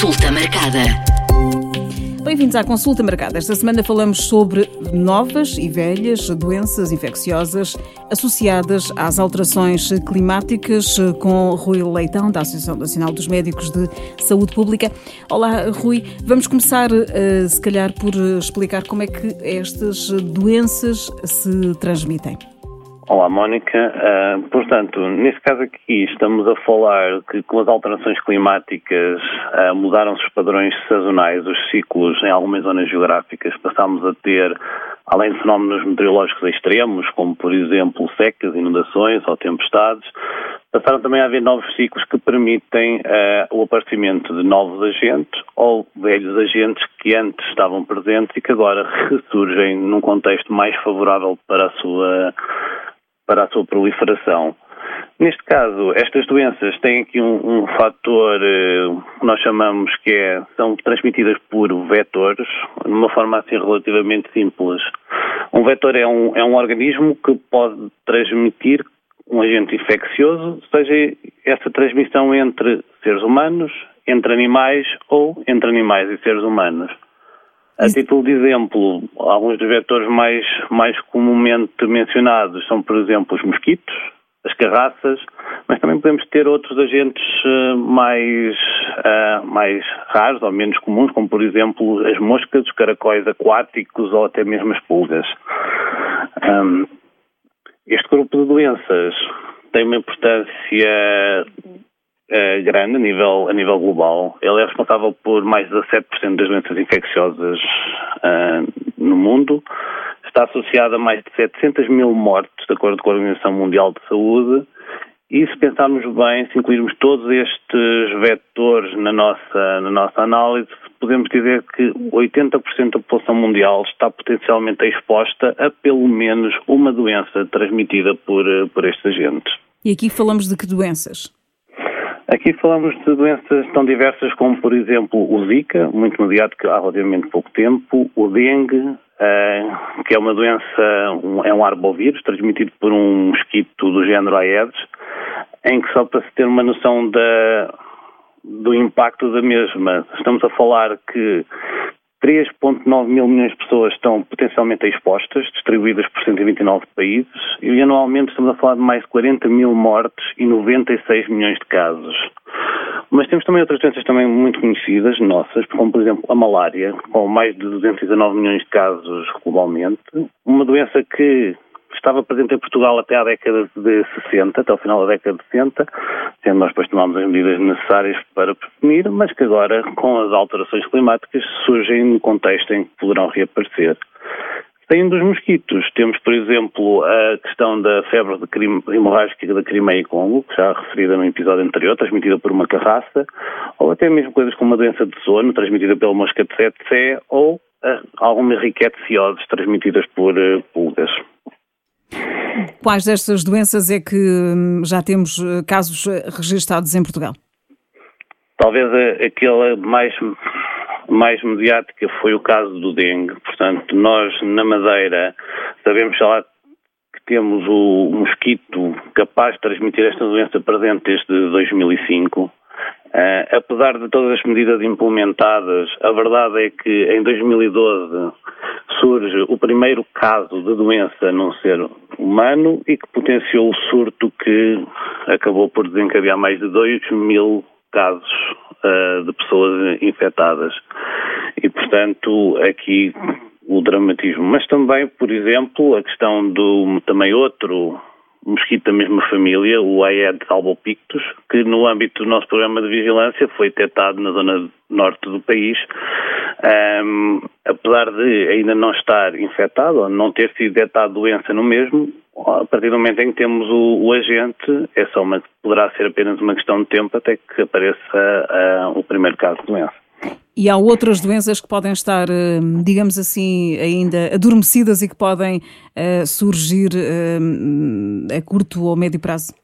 Consulta marcada. Bem-vindos à consulta marcada. Esta semana falamos sobre novas e velhas doenças infecciosas associadas às alterações climáticas com Rui Leitão, da Associação Nacional dos Médicos de Saúde Pública. Olá, Rui. Vamos começar, eh, se calhar, por explicar como é que estas doenças se transmitem. Olá, Mónica. Uh, portanto, neste caso aqui estamos a falar que com as alterações climáticas uh, mudaram-se os padrões sazonais, os ciclos em algumas zonas geográficas. Passámos a ter, além de fenómenos meteorológicos extremos, como por exemplo secas, inundações ou tempestades, passaram também a haver novos ciclos que permitem uh, o aparecimento de novos agentes ou velhos agentes que antes estavam presentes e que agora ressurgem num contexto mais favorável para a sua para a sua proliferação. Neste caso, estas doenças têm aqui um, um fator uh, que nós chamamos que é, são transmitidas por vetores, de uma forma assim relativamente simples. Um vetor é um, é um organismo que pode transmitir um agente infeccioso, seja essa transmissão entre seres humanos, entre animais ou entre animais e seres humanos. A título de exemplo, alguns dos vetores mais, mais comumente mencionados são, por exemplo, os mosquitos, as carraças, mas também podemos ter outros agentes uh, mais, uh, mais raros ou menos comuns, como, por exemplo, as moscas, os caracóis aquáticos ou até mesmo as pulgas. Um, este grupo de doenças tem uma importância uh, grande a nível, a nível global. Ele é responsável por mais de 17% das doenças infecciosas uh, no mundo. Está associado a mais de 700 mil mortes, de acordo com a Organização Mundial de Saúde. E se pensarmos bem, se incluirmos todos estes vetores na nossa, na nossa análise, podemos dizer que 80% da população mundial está potencialmente exposta a pelo menos uma doença transmitida por, por estes agentes. E aqui falamos de que doenças? Aqui falamos de doenças tão diversas como, por exemplo, o Zika, muito mediático há relativamente pouco tempo, o dengue, uh, que é uma doença, é um arbovírus transmitido por um mosquito do género Aedes, em que só para se ter uma noção da, do impacto da mesma, estamos a falar que 3,9 mil milhões de pessoas estão potencialmente expostas, distribuídas por 129 países, e anualmente estamos a falar de mais de 40 mil mortes e 96 milhões de casos. Mas temos também outras doenças também muito conhecidas, nossas, como por exemplo a malária, com mais de 219 milhões de casos globalmente. Uma doença que estava presente em Portugal até à década de 60, até ao final da década de 60, sendo nós depois tomámos as medidas necessárias para prevenir, mas que agora, com as alterações climáticas, surgem no contexto em que poderão reaparecer. Tem dos mosquitos. Temos, por exemplo, a questão da febre hemorrágica da Crimeia e Congo, já referida no episódio anterior, transmitida por uma carraça, ou até mesmo coisas como a doença de sono, transmitida pela mosca de 7C, ou uh, algumas riquetioses transmitidas por uh, pulgas. Quais destas doenças é que hum, já temos eh, casos eh, registados em Portugal? Talvez aquela mais, mais mediática foi o caso do dengue. Portanto, nós na Madeira sabemos já que temos o mosquito capaz de transmitir esta doença presente desde 2005. Uh, apesar de todas as medidas implementadas, a verdade é que em 2012 surge o primeiro caso de doença num ser humano e que potenciou o surto que acabou por desencadear mais de 2 mil casos uh, de pessoas infectadas. E, portanto, aqui o dramatismo. Mas também, por exemplo, a questão do também outro mosquito da mesma família, o Aedes albopictus, que no âmbito do nosso programa de vigilância foi detectado na zona norte do país, um, apesar de ainda não estar infectado ou não ter sido detectado doença no mesmo, a partir do momento em que temos o, o agente, é só uma, poderá ser apenas uma questão de tempo até que apareça uh, o primeiro caso de doença. E há outras doenças que podem estar, eh, digamos assim, ainda adormecidas e que podem uh, surgir uh, a curto ou médio prazo?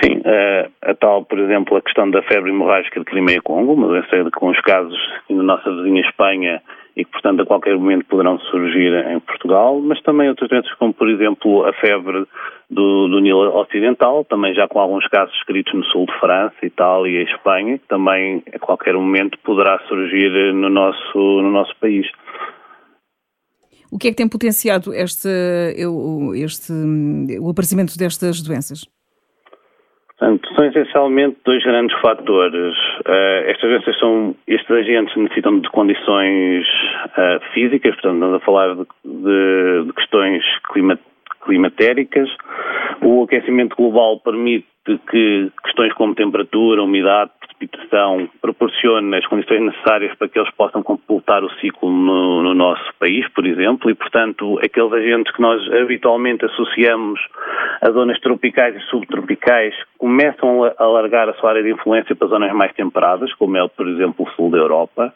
Sim, uh, a tal, por exemplo, a questão da febre hemorrágica de Crimeia-Congo, uma doença com os casos na nossa vizinha Espanha e que, portanto, a qualquer momento poderão surgir em Portugal, mas também outras doenças como, por exemplo, a febre do, do Nilo Ocidental, também já com alguns casos escritos no sul de França, Itália e Espanha, que também a qualquer momento poderá surgir no nosso, no nosso país. O que é que tem potenciado este, este, o aparecimento destas doenças? Portanto, são essencialmente dois grandes fatores. Uh, estas doenças são, estes agentes necessitam de condições uh, físicas, portanto, estamos a falar de, de, de questões clima, climatéricas. O aquecimento global permite que questões como temperatura, umidade, precipitação proporcionem as condições necessárias para que eles possam completar o ciclo no, no, nosso país, por exemplo, e, portanto, aqueles agentes que nós habitualmente associamos a zonas tropicais e subtropicais começam a alargar a sua área de influência para zonas mais temperadas, como é, por exemplo, o sul da Europa.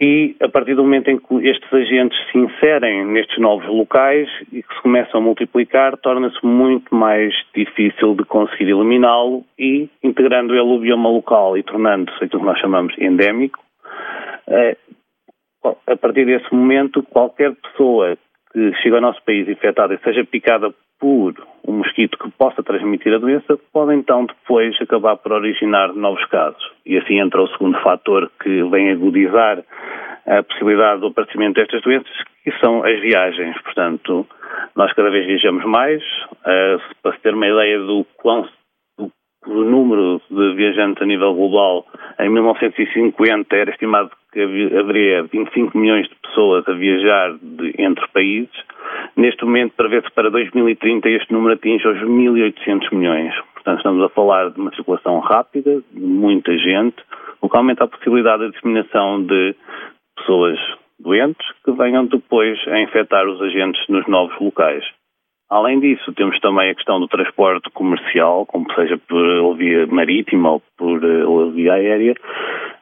E a partir do momento em que estes agentes se inserem nestes novos locais e que se começam a multiplicar, torna-se muito mais difícil de conseguir eliminá-lo e, integrando ele o bioma local e tornando-se aquilo que nós chamamos endémico, eh, a partir desse momento, qualquer pessoa que chega ao nosso país infectada e seja picada por um mosquito que possa transmitir a doença, pode então depois acabar por originar novos casos. E assim entra o segundo fator que vem agudizar a possibilidade do aparecimento destas doenças, que são as viagens. Portanto, nós cada vez viajamos mais. Uh, para se ter uma ideia do quão o número de viajantes a nível global, em 1950 era estimado que haveria 25 milhões de pessoas a viajar de, entre países. Neste momento, prevê-se para 2030 este número atinge os 1.800 milhões. Portanto, estamos a falar de uma circulação rápida, de muita gente, o que aumenta a possibilidade de disseminação de pessoas doentes que venham depois a infectar os agentes nos novos locais. Além disso, temos também a questão do transporte comercial, como seja por via marítima ou por uh, via aérea,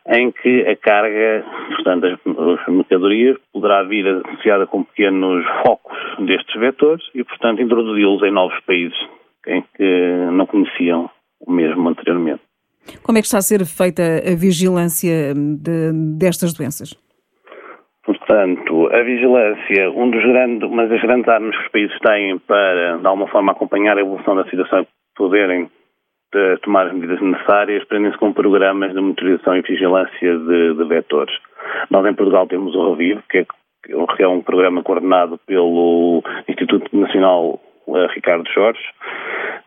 em que a carga, portanto, as, mercadorias, poderá vir associada com pequenos focos destes vetores e, portanto, introduzi-los em novos países em que não conheciam o mesmo anteriormente. Como é que está a ser feita a vigilância de, destas doenças? Portanto, a vigilância, um dos grandes, uma das grandes armas que os países têm para, de alguma forma, acompanhar a evolução da situação e poderem de, tomar as medidas necessárias, prendem-se com programas de monitorização e vigilância de, de, vetores. Nós, em Portugal, temos o Revivo, que é, que é um programa coordenado pelo Instituto Nacional eh, Ricardo Jorge.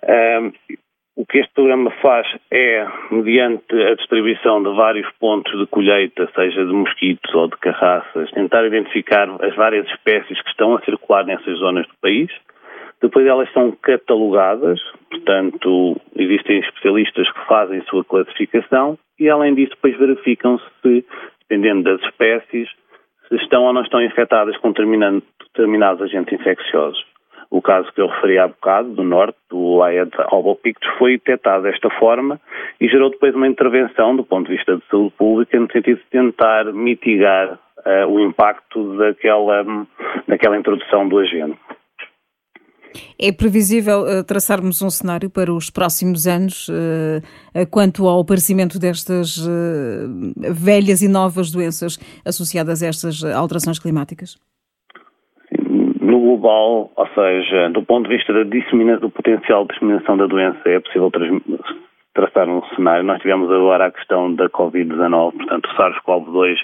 Um, o que este programa faz é, mediante a distribuição de vários pontos de colheita, seja de mosquitos ou de carraças, tentar identificar as várias espécies que estão a circular nessas zonas do país. Depois elas são catalogadas, portanto, existem especialistas que fazem sua classificação e, além disso, depois verificam se, dependendo das espécies, se estão ou não estão infectadas com determinados agentes infecciosos. O caso que eu referi há bocado, do norte, do Aedes albopictus, foi detectado desta forma e gerou depois uma intervenção do ponto de vista de saúde pública no sentido de tentar mitigar uh, o impacto daquela, daquela introdução do agente. É previsível uh, traçarmos um cenário para os próximos anos uh, quanto ao aparecimento destas velhas e novas doenças associadas a estas alterações climáticas? Global, ou seja, do ponto de vista da disseminação, do potencial de disseminação da doença, é possível traçar um cenário. Nós tivemos agora a questão da Covid-19, portanto, o SARS-CoV-2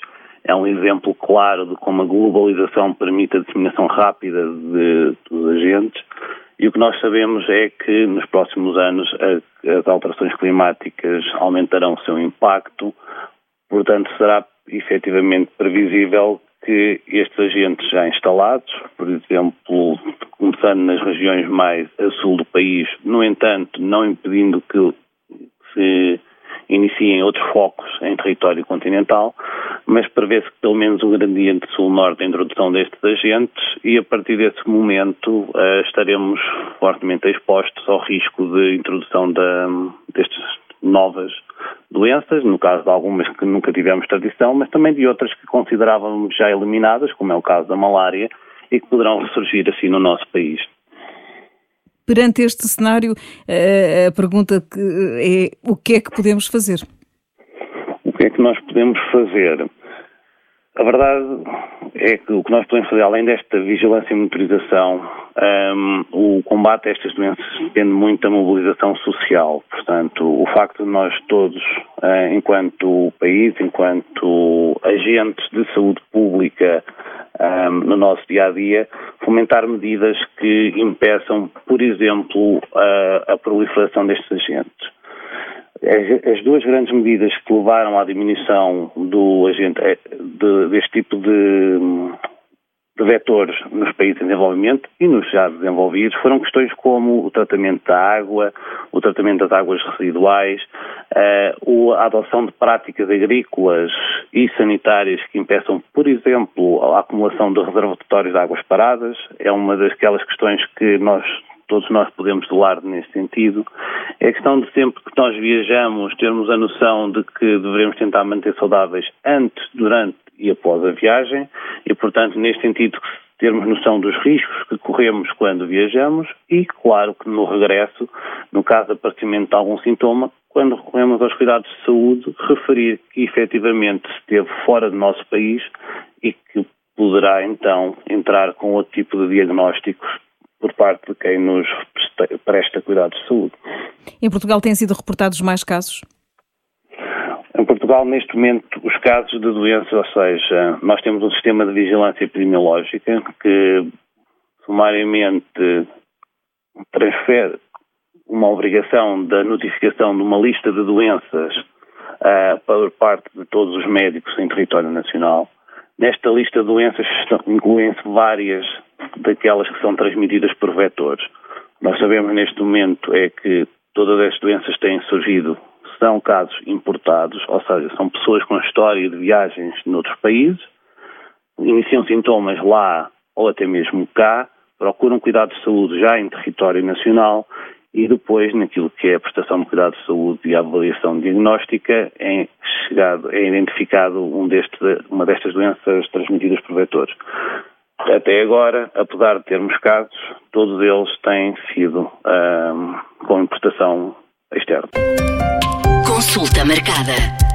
é um exemplo claro de como a globalização permite a disseminação rápida de, dos agentes. E o que nós sabemos é que nos próximos anos as alterações climáticas aumentarão o seu impacto, portanto, será efetivamente previsível que estes agentes já instalados, por exemplo, começando nas regiões mais a sul do país, no entanto, não impedindo que se iniciem outros focos em território continental, mas prevê-se que pelo menos um gradiente sul-norte a introdução destes agentes e a partir desse momento uh, estaremos fortemente expostos ao risco de introdução da, destes novas doenças, no caso de algumas que nunca tivemos tradição, mas também de outras que considerávamos já eliminadas, como é o caso da malária, e que poderão surgir assim no nosso país. Perante este cenário, eh, a pergunta é o que é que podemos fazer? O que é que nós podemos fazer? A verdade é que o que nós podemos fazer, além desta vigilância e monitorização, um, o combate a estas doenças depende muito da mobilização social. Portanto, o facto de nós todos, uh, enquanto país, enquanto agentes de saúde pública um, no nosso dia a dia, fomentar medidas que impeçam, por exemplo, a, a proliferação destes agentes. As, duas grandes medidas que levaram à diminuição do agente, eh, de, deste tipo de, de vetores nos países em desenvolvimento e nos já desenvolvidos foram questões como o tratamento da água, o tratamento das águas residuais, uh, a adoção de práticas agrícolas e sanitárias que impeçam, por exemplo, a acumulação de reservatórios de águas paradas. É uma daquelas questões que nós todos nós podemos doar nesse sentido, é questão de sempre que nós viajamos termos a noção de que devemos tentar manter saudáveis antes, durante e após a viagem e, portanto, neste sentido, termos noção dos riscos que corremos quando viajamos e, claro, que no regresso, no caso de aparecimento de algum sintoma, quando recorremos aos cuidados de saúde, referir que efetivamente esteve fora do nosso país e que poderá então entrar com outro tipo de diagnósticos por parte de quem nos presta cuidados de saúde. Em Portugal têm sido reportados mais casos? Em Portugal, neste momento, os casos de doença, ou seja, nós temos um sistema de vigilância epidemiológica que sumariamente transfere uma obrigação da notificação de uma lista de doenças uh, por parte de todos os médicos em território nacional. Nesta lista de doenças incluem-se várias daquelas que são transmitidas por vetores. Nós sabemos neste momento é que todas estas doenças têm surgido, são casos importados, ou seja, são pessoas com história de viagens noutros países, iniciam sintomas lá ou até mesmo cá, procuram cuidados de saúde já em território nacional e depois, naquilo que é a prestação de cuidados de saúde e a avaliação diagnóstica, é, chegado, é identificado um deste, uma destas doenças transmitidas por vetores. Até agora, apesar de termos casos, todos eles têm sido um, com importação externa. Consulta marcada.